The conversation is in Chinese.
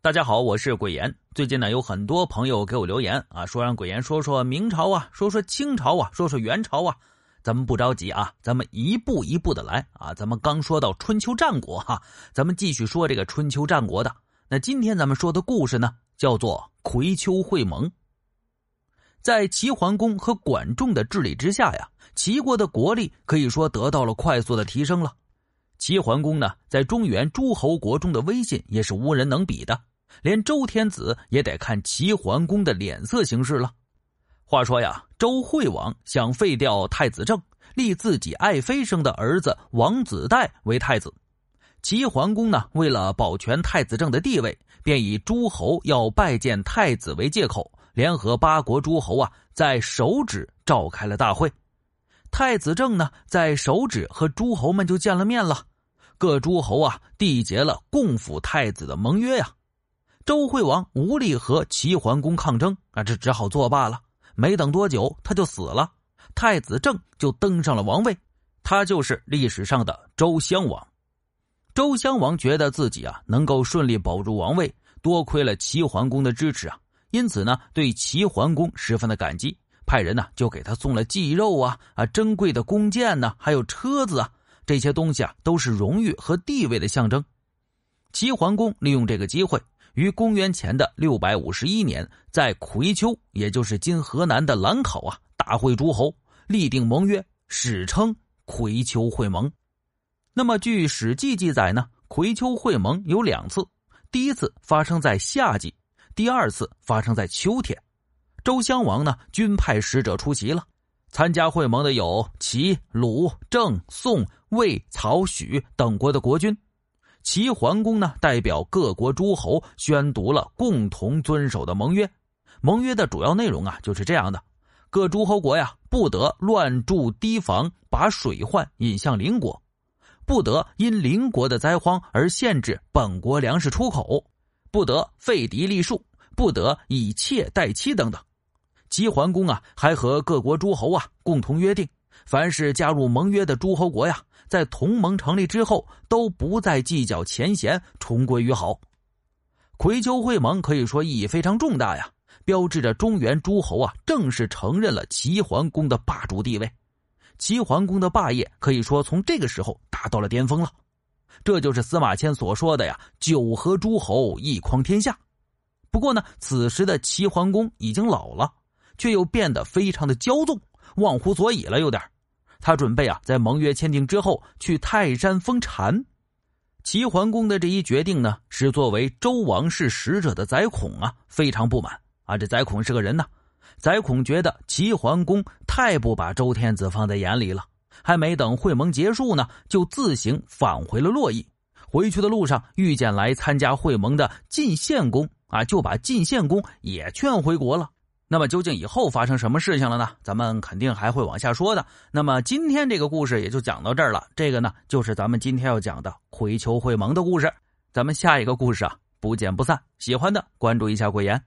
大家好，我是鬼言。最近呢，有很多朋友给我留言啊，说让鬼言说说明朝啊，说说清朝啊，说说元朝啊。咱们不着急啊，咱们一步一步的来啊。咱们刚说到春秋战国哈，咱们继续说这个春秋战国的。那今天咱们说的故事呢，叫做葵丘会盟。在齐桓公和管仲的治理之下呀，齐国的国力可以说得到了快速的提升了。齐桓公呢，在中原诸侯国中的威信也是无人能比的。连周天子也得看齐桓公的脸色行事了。话说呀，周惠王想废掉太子正，立自己爱妃生的儿子王子代为太子。齐桓公呢，为了保全太子正的地位，便以诸侯要拜见太子为借口，联合八国诸侯啊，在首止召开了大会。太子正呢，在首止和诸侯们就见了面了，各诸侯啊，缔结了共辅太子的盟约呀。周惠王无力和齐桓公抗争啊，这只好作罢了。没等多久，他就死了，太子正就登上了王位，他就是历史上的周襄王。周襄王觉得自己啊能够顺利保住王位，多亏了齐桓公的支持啊，因此呢对齐桓公十分的感激，派人呢就给他送了祭肉啊啊珍贵的弓箭呢，还有车子啊这些东西啊都是荣誉和地位的象征。齐桓公利用这个机会。于公元前的六百五十一年，在葵丘，也就是今河南的兰考啊，大会诸侯，立定盟约，史称葵丘会盟。那么，据《史记》记载呢，葵丘会盟有两次，第一次发生在夏季，第二次发生在秋天。周襄王呢，均派使者出席了。参加会盟的有齐、鲁、郑、宋、魏、曹、许等国的国君。齐桓公呢，代表各国诸侯宣读了共同遵守的盟约。盟约的主要内容啊，就是这样的：各诸侯国呀，不得乱筑堤防，把水患引向邻国；不得因邻国的灾荒而限制本国粮食出口；不得废嫡立庶；不得以妾代妻等等。齐桓公啊，还和各国诸侯啊共同约定，凡是加入盟约的诸侯国呀。在同盟成立之后，都不再计较前嫌，重归于好。葵丘会盟可以说意义非常重大呀，标志着中原诸侯啊正式承认了齐桓公的霸主地位。齐桓公的霸业可以说从这个时候达到了巅峰了。这就是司马迁所说的呀“九合诸侯，一匡天下”。不过呢，此时的齐桓公已经老了，却又变得非常的骄纵，忘乎所以了，有点他准备啊，在盟约签订之后去泰山封禅。齐桓公的这一决定呢，使作为周王室使者的宰孔啊非常不满啊。这宰孔是个人呐，宰孔觉得齐桓公太不把周天子放在眼里了，还没等会盟结束呢，就自行返回了洛邑。回去的路上遇见来参加会盟的晋献公啊，就把晋献公也劝回国了。那么究竟以后发生什么事情了呢？咱们肯定还会往下说的。那么今天这个故事也就讲到这儿了。这个呢，就是咱们今天要讲的葵丘会盟的故事。咱们下一个故事啊，不见不散。喜欢的关注一下鬼言。